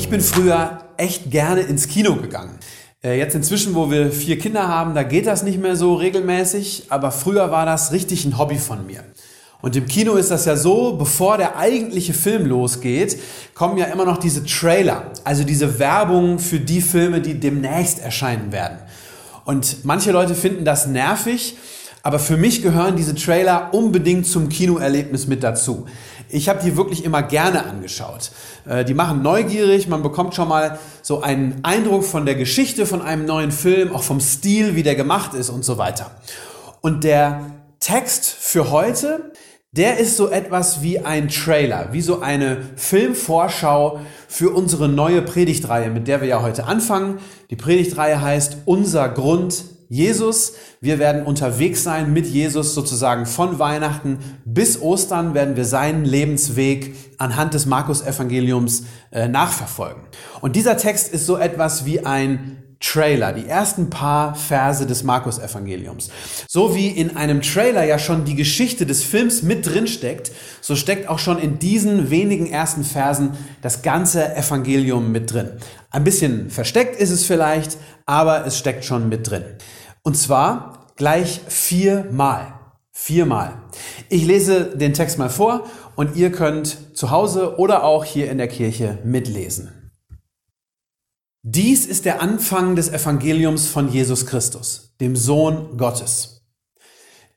Ich bin früher echt gerne ins Kino gegangen. Äh, Jetzt inzwischen, wo wir vier Kinder haben, da geht das nicht mehr so regelmäßig, aber früher war das richtig ein Hobby von mir. Und im Kino ist das ja so, bevor der eigentliche Film losgeht, kommen ja immer noch diese Trailer, also diese Werbung für die Filme, die demnächst erscheinen werden. Und manche Leute finden das nervig, aber für mich gehören diese Trailer unbedingt zum Kinoerlebnis mit dazu. Ich habe die wirklich immer gerne angeschaut. Äh, Die machen neugierig, man bekommt schon mal so einen Eindruck von der Geschichte von einem neuen Film, auch vom Stil, wie der gemacht ist und so weiter. Und der Text für heute, der ist so etwas wie ein Trailer, wie so eine Filmvorschau für unsere neue Predigtreihe, mit der wir ja heute anfangen. Die Predigtreihe heißt Unser Grund Jesus. Wir werden unterwegs sein mit Jesus sozusagen von Weihnachten bis Ostern werden wir seinen Lebensweg anhand des Markus-Evangeliums äh, nachverfolgen. Und dieser Text ist so etwas wie ein Trailer, die ersten paar Verse des Markus-Evangeliums. So wie in einem Trailer ja schon die Geschichte des Films mit drin steckt, so steckt auch schon in diesen wenigen ersten Versen das ganze Evangelium mit drin. Ein bisschen versteckt ist es vielleicht, aber es steckt schon mit drin. Und zwar gleich viermal. Viermal. Ich lese den Text mal vor und ihr könnt zu Hause oder auch hier in der Kirche mitlesen. Dies ist der Anfang des Evangeliums von Jesus Christus, dem Sohn Gottes.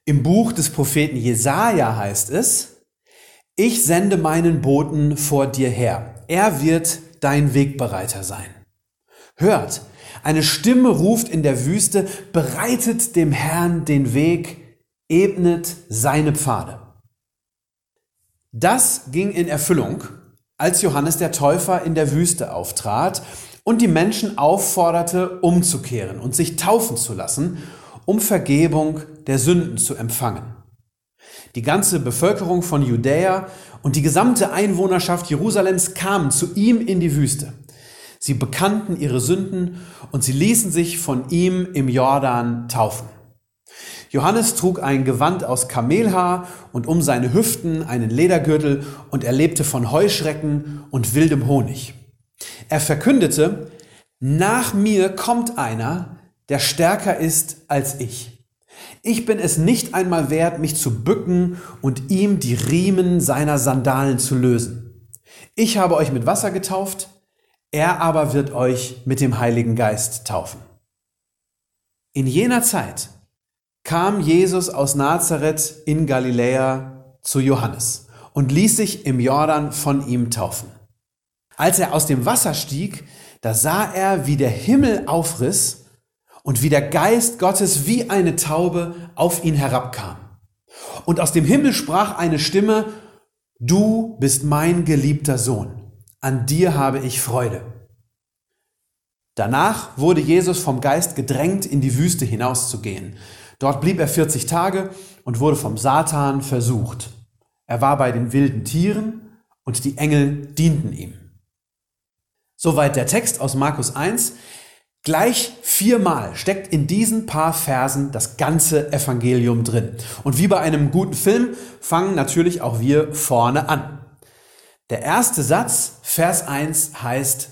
Im Buch des Propheten Jesaja heißt es, ich sende meinen Boten vor dir her. Er wird dein Wegbereiter sein. Hört, eine Stimme ruft in der Wüste, bereitet dem Herrn den Weg, ebnet seine Pfade. Das ging in Erfüllung, als Johannes der Täufer in der Wüste auftrat und die Menschen aufforderte, umzukehren und sich taufen zu lassen, um Vergebung der Sünden zu empfangen. Die ganze Bevölkerung von Judäa und die gesamte Einwohnerschaft Jerusalems kamen zu ihm in die Wüste. Sie bekannten ihre Sünden und sie ließen sich von ihm im Jordan taufen. Johannes trug ein Gewand aus Kamelhaar und um seine Hüften einen Ledergürtel und er lebte von Heuschrecken und wildem Honig. Er verkündete, nach mir kommt einer, der stärker ist als ich. Ich bin es nicht einmal wert, mich zu bücken und ihm die Riemen seiner Sandalen zu lösen. Ich habe euch mit Wasser getauft, er aber wird euch mit dem Heiligen Geist taufen. In jener Zeit kam Jesus aus Nazareth in Galiläa zu Johannes und ließ sich im Jordan von ihm taufen. Als er aus dem Wasser stieg, da sah er, wie der Himmel aufriss und wie der Geist Gottes wie eine Taube auf ihn herabkam. Und aus dem Himmel sprach eine Stimme, Du bist mein geliebter Sohn, an dir habe ich Freude. Danach wurde Jesus vom Geist gedrängt, in die Wüste hinauszugehen. Dort blieb er 40 Tage und wurde vom Satan versucht. Er war bei den wilden Tieren und die Engel dienten ihm. Soweit der Text aus Markus 1. Gleich viermal steckt in diesen paar Versen das ganze Evangelium drin. Und wie bei einem guten Film fangen natürlich auch wir vorne an. Der erste Satz, Vers 1, heißt,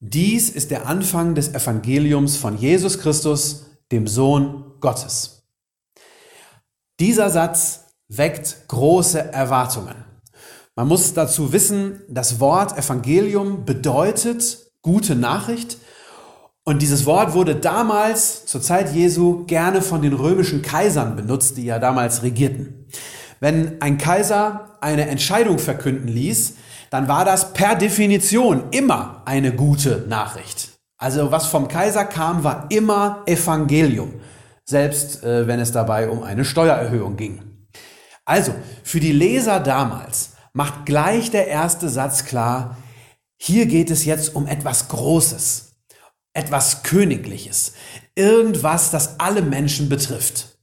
dies ist der Anfang des Evangeliums von Jesus Christus, dem Sohn Gottes. Dieser Satz weckt große Erwartungen. Man muss dazu wissen, das Wort Evangelium bedeutet gute Nachricht. Und dieses Wort wurde damals, zur Zeit Jesu, gerne von den römischen Kaisern benutzt, die ja damals regierten. Wenn ein Kaiser eine Entscheidung verkünden ließ, dann war das per Definition immer eine gute Nachricht. Also was vom Kaiser kam, war immer Evangelium, selbst äh, wenn es dabei um eine Steuererhöhung ging. Also, für die Leser damals macht gleich der erste Satz klar, Hier geht es jetzt um etwas Großes, etwas Königliches, irgendwas, das alle Menschen betrifft.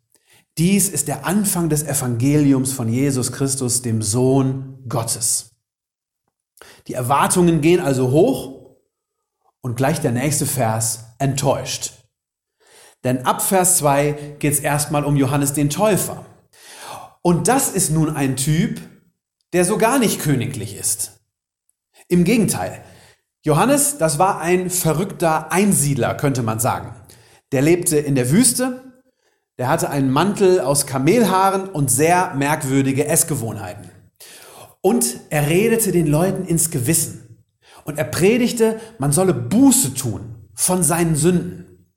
Dies ist der Anfang des Evangeliums von Jesus Christus, dem Sohn Gottes. Die Erwartungen gehen also hoch und gleich der nächste Vers enttäuscht. Denn ab Vers 2 geht es erstmal um Johannes den Täufer. Und das ist nun ein Typ, der so gar nicht königlich ist. Im Gegenteil, Johannes, das war ein verrückter Einsiedler, könnte man sagen. Der lebte in der Wüste, der hatte einen Mantel aus Kamelhaaren und sehr merkwürdige Essgewohnheiten. Und er redete den Leuten ins Gewissen. Und er predigte, man solle Buße tun von seinen Sünden.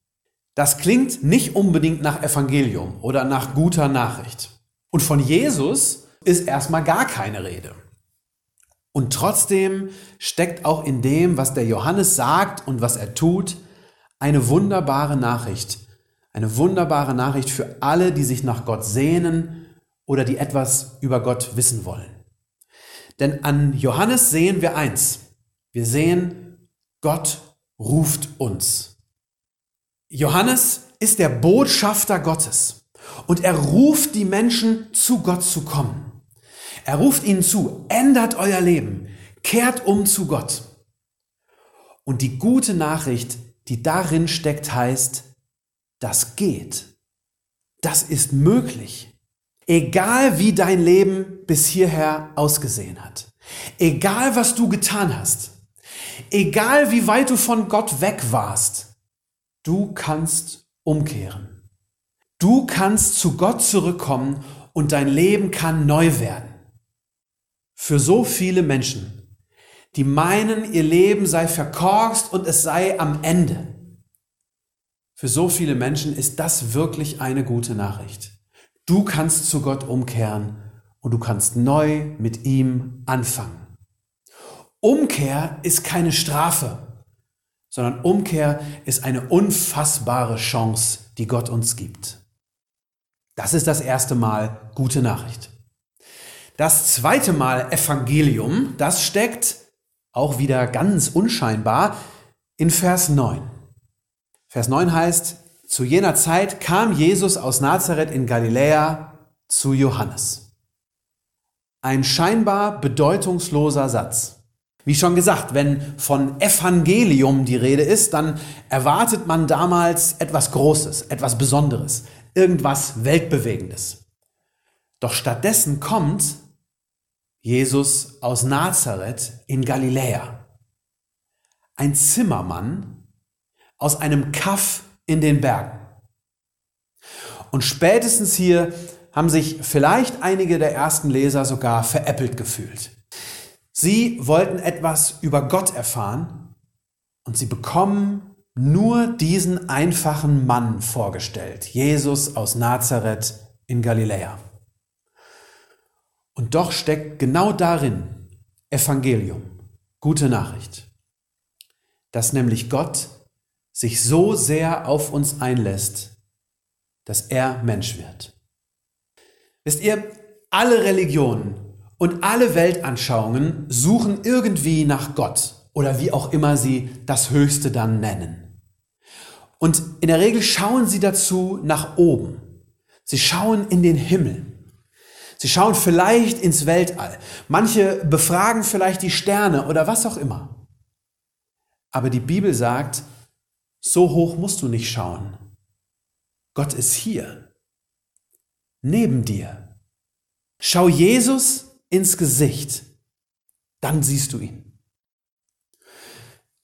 Das klingt nicht unbedingt nach Evangelium oder nach guter Nachricht. Und von Jesus ist erstmal gar keine Rede. Und trotzdem steckt auch in dem, was der Johannes sagt und was er tut, eine wunderbare Nachricht eine wunderbare Nachricht für alle, die sich nach Gott sehnen oder die etwas über Gott wissen wollen. Denn an Johannes sehen wir eins. Wir sehen, Gott ruft uns. Johannes ist der Botschafter Gottes und er ruft die Menschen zu Gott zu kommen. Er ruft ihnen zu, ändert euer Leben, kehrt um zu Gott. Und die gute Nachricht, die darin steckt, heißt, das geht. Das ist möglich. Egal wie dein Leben bis hierher ausgesehen hat. Egal was du getan hast. Egal wie weit du von Gott weg warst. Du kannst umkehren. Du kannst zu Gott zurückkommen und dein Leben kann neu werden. Für so viele Menschen, die meinen, ihr Leben sei verkorkst und es sei am Ende. Für so viele Menschen ist das wirklich eine gute Nachricht. Du kannst zu Gott umkehren und du kannst neu mit ihm anfangen. Umkehr ist keine Strafe, sondern Umkehr ist eine unfassbare Chance, die Gott uns gibt. Das ist das erste Mal gute Nachricht. Das zweite Mal Evangelium, das steckt auch wieder ganz unscheinbar in Vers 9. Vers 9 heißt, zu jener Zeit kam Jesus aus Nazareth in Galiläa zu Johannes. Ein scheinbar bedeutungsloser Satz. Wie schon gesagt, wenn von Evangelium die Rede ist, dann erwartet man damals etwas Großes, etwas Besonderes, irgendwas Weltbewegendes. Doch stattdessen kommt Jesus aus Nazareth in Galiläa. Ein Zimmermann aus einem Kaff in den Bergen. Und spätestens hier haben sich vielleicht einige der ersten Leser sogar veräppelt gefühlt. Sie wollten etwas über Gott erfahren und sie bekommen nur diesen einfachen Mann vorgestellt, Jesus aus Nazareth in Galiläa. Und doch steckt genau darin Evangelium, gute Nachricht, dass nämlich Gott sich so sehr auf uns einlässt, dass er Mensch wird. Wisst ihr, alle Religionen und alle Weltanschauungen suchen irgendwie nach Gott oder wie auch immer sie das Höchste dann nennen. Und in der Regel schauen sie dazu nach oben. Sie schauen in den Himmel. Sie schauen vielleicht ins Weltall. Manche befragen vielleicht die Sterne oder was auch immer. Aber die Bibel sagt, so hoch musst du nicht schauen. Gott ist hier, neben dir. Schau Jesus ins Gesicht, dann siehst du ihn.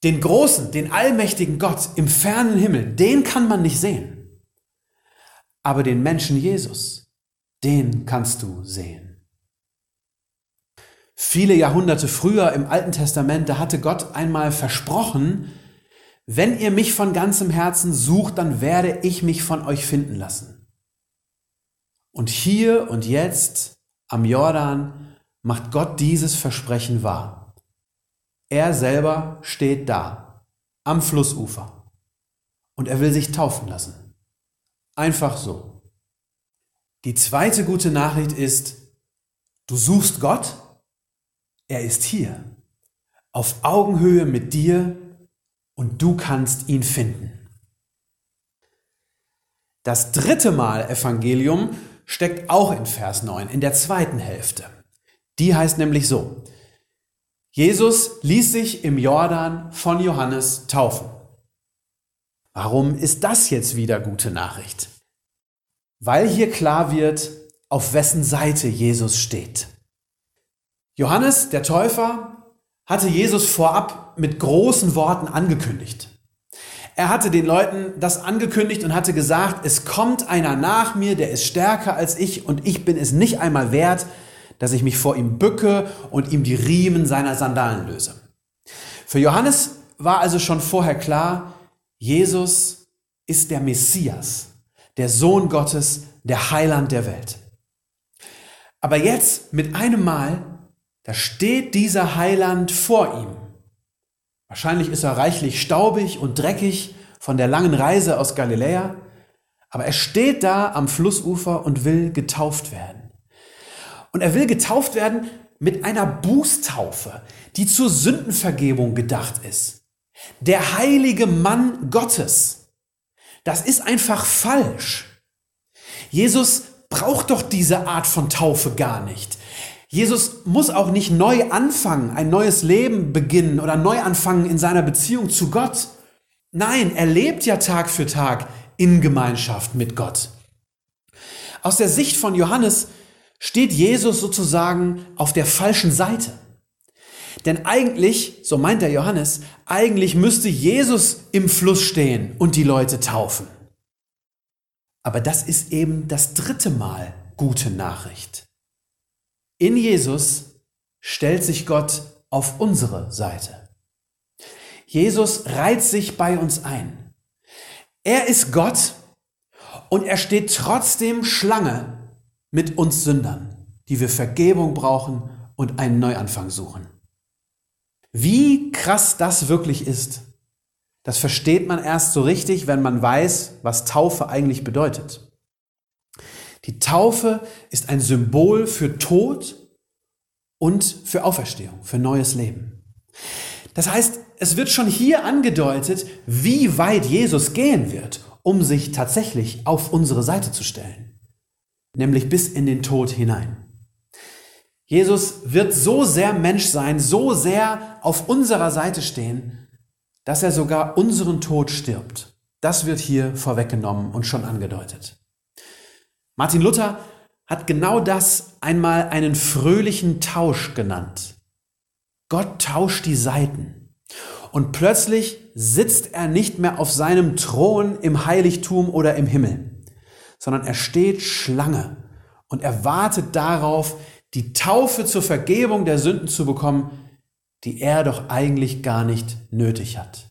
Den großen, den allmächtigen Gott im fernen Himmel, den kann man nicht sehen. Aber den Menschen Jesus, den kannst du sehen. Viele Jahrhunderte früher im Alten Testament, da hatte Gott einmal versprochen, wenn ihr mich von ganzem Herzen sucht, dann werde ich mich von euch finden lassen. Und hier und jetzt am Jordan macht Gott dieses Versprechen wahr. Er selber steht da, am Flussufer. Und er will sich taufen lassen. Einfach so. Die zweite gute Nachricht ist, du suchst Gott, er ist hier. auf Augenhöhe mit dir und du kannst ihn finden. Das dritte Mal Evangelium steckt auch in Vers 9, in der zweiten Hälfte. Die heißt nämlich so, Jesus ließ sich im Jordan von Johannes taufen. Warum ist das jetzt wieder gute Nachricht? Weil hier klar wird, auf wessen Seite Jesus steht. Johannes, der Täufer, hatte Jesus vorab mit großen Worten angekündigt. Er hatte den Leuten das angekündigt und hatte gesagt, es kommt einer nach mir, der ist stärker als ich und ich bin es nicht einmal wert, dass ich mich vor ihm bücke und ihm die Riemen seiner Sandalen löse. Für Johannes war also schon vorher klar, Jesus ist der Messias, der Sohn Gottes, der Heiland der Welt. Aber jetzt mit einem Mal, da steht dieser Heiland vor ihm. Wahrscheinlich ist er reichlich staubig und dreckig von der langen Reise aus Galiläa, aber er steht da am Flussufer und will getauft werden. Und er will getauft werden mit einer Bußtaufe, die zur Sündenvergebung gedacht ist. Der heilige Mann Gottes. Das ist einfach falsch. Jesus braucht doch diese Art von Taufe gar nicht. Jesus muss auch nicht neu anfangen, ein neues Leben beginnen oder neu anfangen in seiner Beziehung zu Gott. Nein, er lebt ja Tag für Tag in Gemeinschaft mit Gott. Aus der Sicht von Johannes steht Jesus sozusagen auf der falschen Seite. Denn eigentlich, so meint der Johannes, eigentlich müsste Jesus im Fluss stehen und die Leute taufen. Aber das ist eben das dritte Mal gute Nachricht. In Jesus stellt sich Gott auf unsere Seite. Jesus reiht sich bei uns ein. Er ist Gott und er steht trotzdem Schlange mit uns Sündern, die wir Vergebung brauchen und einen Neuanfang suchen. Wie krass das wirklich ist, das versteht man erst so richtig, wenn man weiß, was Taufe eigentlich bedeutet. Die Taufe ist ein Symbol für Tod und für Auferstehung, für neues Leben. Das heißt, es wird schon hier angedeutet, wie weit Jesus gehen wird, um sich tatsächlich auf unsere Seite zu stellen, nämlich bis in den Tod hinein. Jesus wird so sehr Mensch sein, so sehr auf unserer Seite stehen, dass er sogar unseren Tod stirbt. Das wird hier vorweggenommen und schon angedeutet. Martin Luther hat genau das einmal einen fröhlichen Tausch genannt. Gott tauscht die Seiten. Und plötzlich sitzt er nicht mehr auf seinem Thron im Heiligtum oder im Himmel, sondern er steht Schlange und er wartet darauf, die Taufe zur Vergebung der Sünden zu bekommen, die er doch eigentlich gar nicht nötig hat.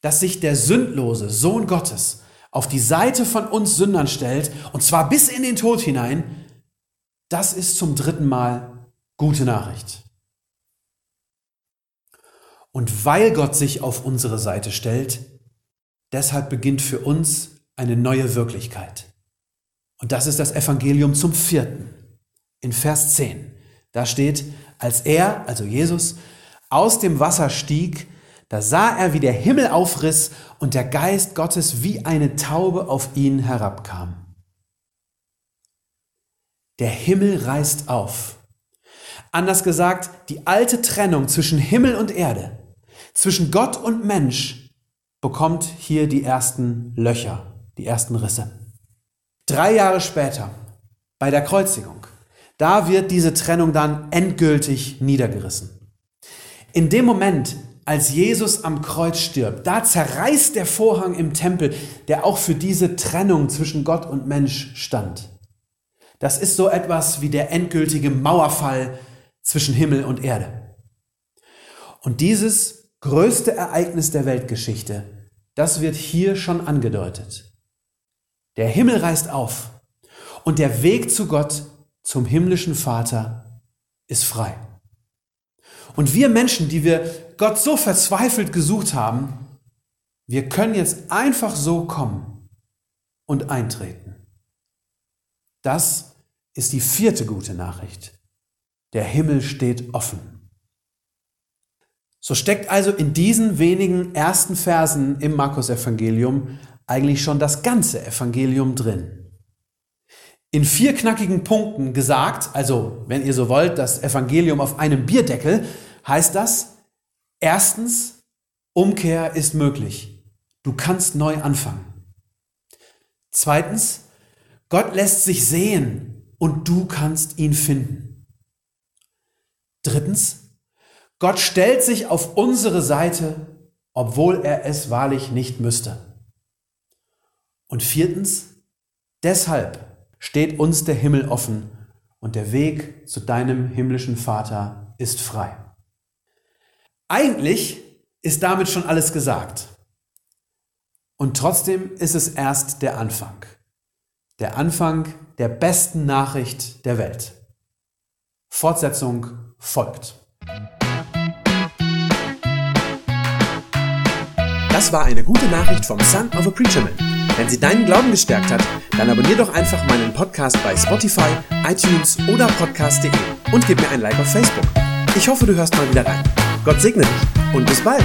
Dass sich der sündlose Sohn Gottes auf die Seite von uns Sündern stellt, und zwar bis in den Tod hinein, das ist zum dritten Mal gute Nachricht. Und weil Gott sich auf unsere Seite stellt, deshalb beginnt für uns eine neue Wirklichkeit. Und das ist das Evangelium zum vierten in Vers 10. Da steht, als er, also Jesus, aus dem Wasser stieg, da sah er, wie der Himmel aufriss und der Geist Gottes wie eine Taube auf ihn herabkam. Der Himmel reißt auf. Anders gesagt, die alte Trennung zwischen Himmel und Erde, zwischen Gott und Mensch, bekommt hier die ersten Löcher, die ersten Risse. Drei Jahre später, bei der Kreuzigung, da wird diese Trennung dann endgültig niedergerissen. In dem Moment, als Jesus am Kreuz stirbt, da zerreißt der Vorhang im Tempel, der auch für diese Trennung zwischen Gott und Mensch stand. Das ist so etwas wie der endgültige Mauerfall zwischen Himmel und Erde. Und dieses größte Ereignis der Weltgeschichte, das wird hier schon angedeutet. Der Himmel reißt auf und der Weg zu Gott zum himmlischen Vater ist frei. Und wir Menschen, die wir Gott so verzweifelt gesucht haben, wir können jetzt einfach so kommen und eintreten. Das ist die vierte gute Nachricht. Der Himmel steht offen. So steckt also in diesen wenigen ersten Versen im Markus-Evangelium eigentlich schon das ganze Evangelium drin. In vier knackigen Punkten gesagt, also wenn ihr so wollt, das Evangelium auf einem Bierdeckel, heißt das, erstens, Umkehr ist möglich. Du kannst neu anfangen. Zweitens, Gott lässt sich sehen und du kannst ihn finden. Drittens, Gott stellt sich auf unsere Seite, obwohl er es wahrlich nicht müsste. Und viertens, deshalb steht uns der Himmel offen und der Weg zu deinem himmlischen Vater ist frei. Eigentlich ist damit schon alles gesagt. Und trotzdem ist es erst der Anfang. Der Anfang der besten Nachricht der Welt. Fortsetzung folgt. Das war eine gute Nachricht vom Son of a Preacher Man. Wenn sie deinen Glauben gestärkt hat, dann abonnier doch einfach meinen Podcast bei Spotify, iTunes oder podcast.de und gib mir ein Like auf Facebook. Ich hoffe, du hörst mal wieder rein. Gott segne dich und bis bald.